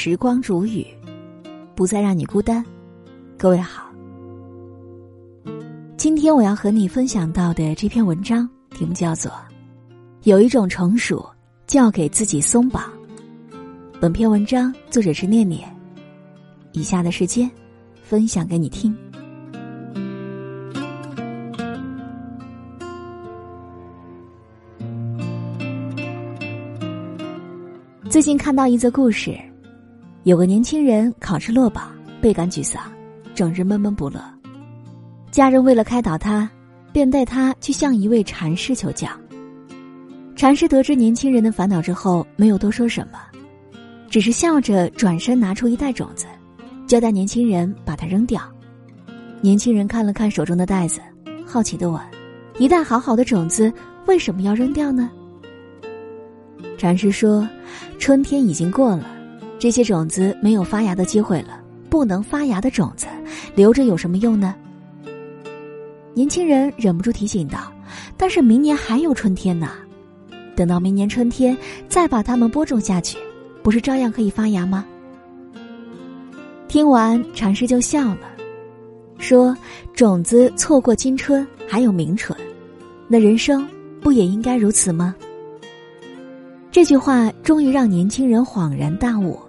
时光煮雨，不再让你孤单。各位好，今天我要和你分享到的这篇文章题目叫做《有一种成熟叫给自己松绑》。本篇文章作者是念念。以下的时间，分享给你听。最近看到一则故事，有个年轻人考试落榜，倍感沮丧，整日闷闷不乐。家人为了开导他，便带他去向一位禅师求教。禅师得知年轻人的烦恼之后，没有多说什么，只是笑着转身拿出一袋种子，交代年轻人把它扔掉。年轻人看了看手中的袋子，好奇的问：“一袋好好的种子，为什么要扔掉呢？”禅师说：“春天已经过了，这些种子没有发芽的机会了。不能发芽的种子，留着有什么用呢？”年轻人忍不住提醒道：“但是明年还有春天呢，等到明年春天再把它们播种下去，不是照样可以发芽吗？”听完，禅师就笑了，说：“种子错过青春，还有明春，那人生不也应该如此吗？”这句话终于让年轻人恍然大悟。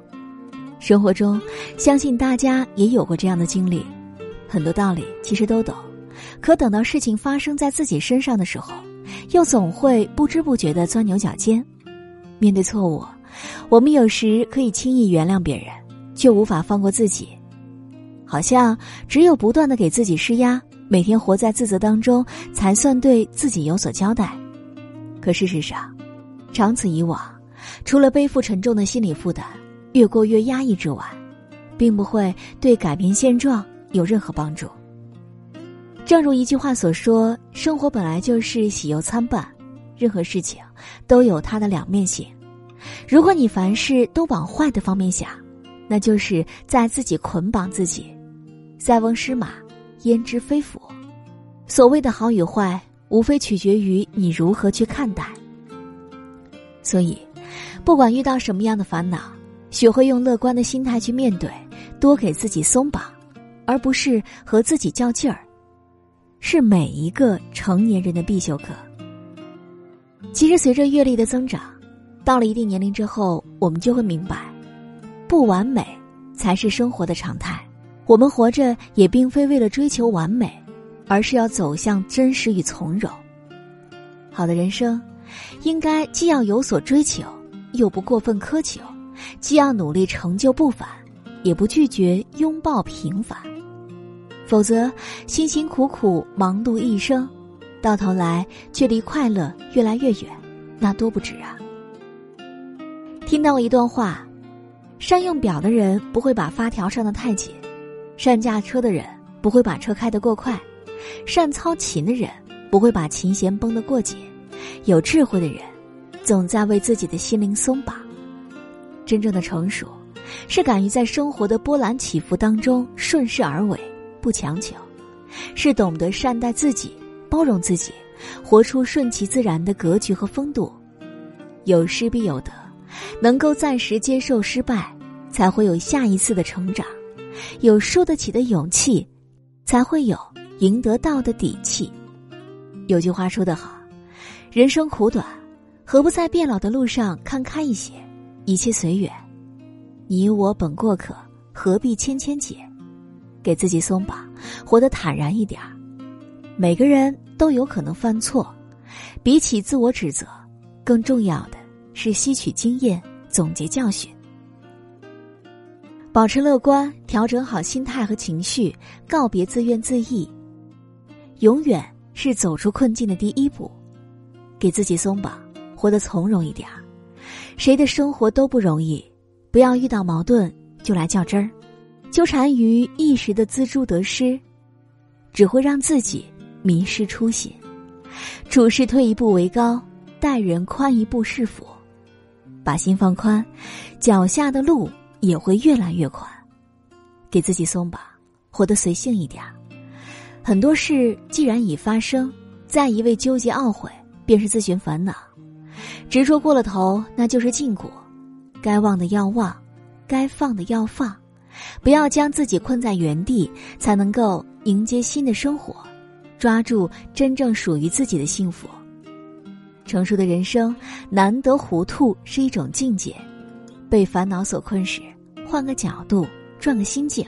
生活中，相信大家也有过这样的经历，很多道理其实都懂，可等到事情发生在自己身上的时候，又总会不知不觉的钻牛角尖。面对错误，我们有时可以轻易原谅别人，却无法放过自己，好像只有不断的给自己施压，每天活在自责当中，才算对自己有所交代。可事实上，长此以往，除了背负沉重的心理负担，越过越压抑之外，并不会对改变现状有任何帮助。正如一句话所说：“生活本来就是喜忧参半，任何事情都有它的两面性。如果你凡事都往坏的方面想，那就是在自己捆绑自己。塞翁失马，焉知非福？所谓的好与坏，无非取决于你如何去看待。”所以，不管遇到什么样的烦恼，学会用乐观的心态去面对，多给自己松绑，而不是和自己较劲儿，是每一个成年人的必修课。其实，随着阅历的增长，到了一定年龄之后，我们就会明白，不完美才是生活的常态。我们活着也并非为了追求完美，而是要走向真实与从容。好的人生。应该既要有所追求，又不过分苛求；既要努力成就不凡，也不拒绝拥抱平凡。否则，辛辛苦苦忙碌一生，到头来却离快乐越来越远，那多不值啊！听到过一段话：善用表的人不会把发条上的太紧，善驾车的人不会把车开得过快，善操琴的人不会把琴弦绷得过紧。有智慧的人，总在为自己的心灵松绑。真正的成熟，是敢于在生活的波澜起伏当中顺势而为，不强求；是懂得善待自己，包容自己，活出顺其自然的格局和风度。有失必有得，能够暂时接受失败，才会有下一次的成长；有输得起的勇气，才会有赢得到的底气。有句话说得好。人生苦短，何不在变老的路上看开一些？一切随缘，你我本过客，何必千千结？给自己松绑，活得坦然一点儿。每个人都有可能犯错，比起自我指责，更重要的是吸取经验，总结教训。保持乐观，调整好心态和情绪，告别自怨自艾，永远是走出困境的第一步。给自己松绑，活得从容一点儿。谁的生活都不容易，不要遇到矛盾就来较真儿，纠缠于一时的锱铢得失，只会让自己迷失初心。处事退一步为高，待人宽一步是福。把心放宽，脚下的路也会越来越宽。给自己松绑，活得随性一点。很多事既然已发生，再一味纠结懊悔。便是自寻烦恼，执着过了头，那就是禁果。该忘的要忘，该放的要放，不要将自己困在原地，才能够迎接新的生活，抓住真正属于自己的幸福。成熟的人生，难得糊涂是一种境界。被烦恼所困时，换个角度，转个心境，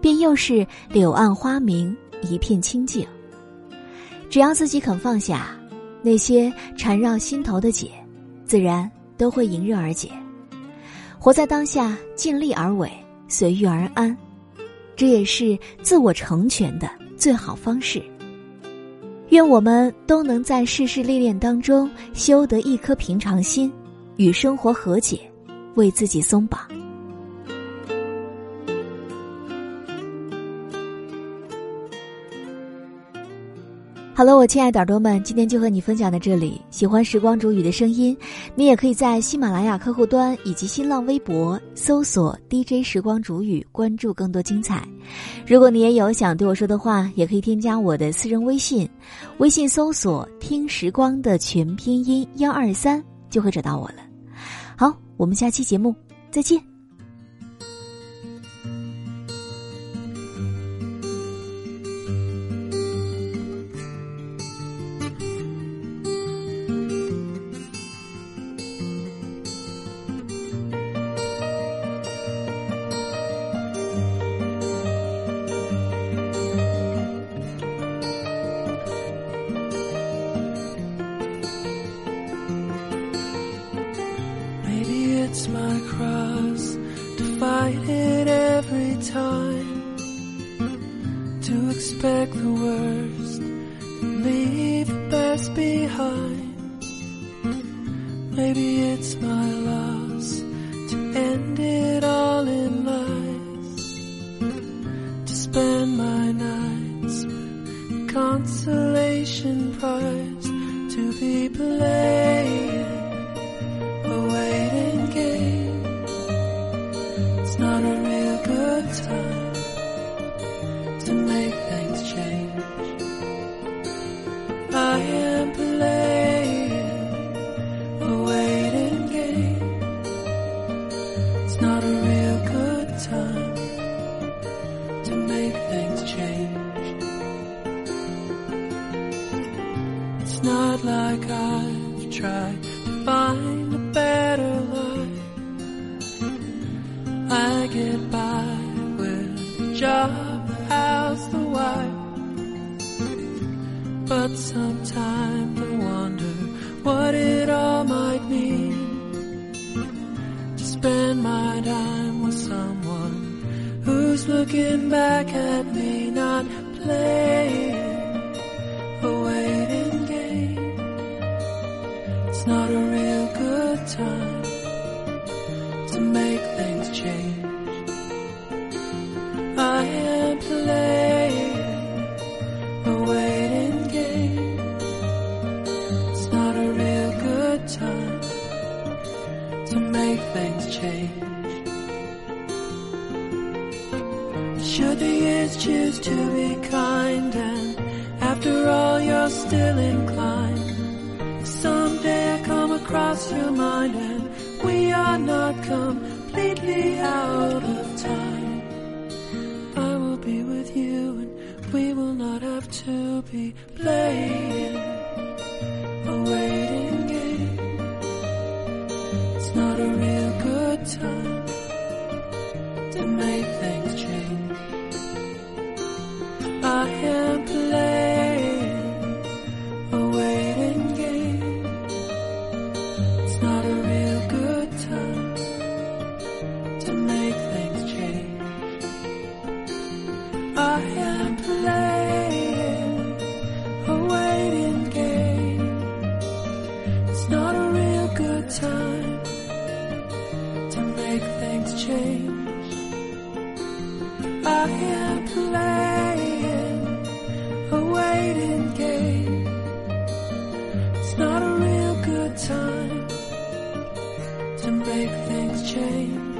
便又是柳暗花明，一片清净。只要自己肯放下，那些缠绕心头的结，自然都会迎刃而解。活在当下，尽力而为，随遇而安，这也是自我成全的最好方式。愿我们都能在世事历练当中修得一颗平常心，与生活和解，为自己松绑。好了，我亲爱的耳朵们，今天就和你分享到这里。喜欢时光煮雨的声音，你也可以在喜马拉雅客户端以及新浪微博搜索 DJ 时光煮雨，关注更多精彩。如果你也有想对我说的话，也可以添加我的私人微信，微信搜索“听时光”的全拼音幺二三，就会找到我了。好，我们下期节目再见。To expect the worst and leave the best behind. Maybe it's my loss to end it all in lies, to spend my nights with consolation prize to be playing like I've tried to find a better life. I get by with a job, the house, the wife. But sometimes I wonder what it all might mean to spend my time with someone who's looking back at me, not playing not a real good time to make things change. I am playing a waiting game. It's not a real good time to make things change. Should the years choose to be kind and after all you're still inclined Across your mind and we are not completely out of time. I will be with you and we will not have to be playing a waiting game. It's not a real good time to make things change. I am I am playing a waiting game. It's not a real good time to make things change.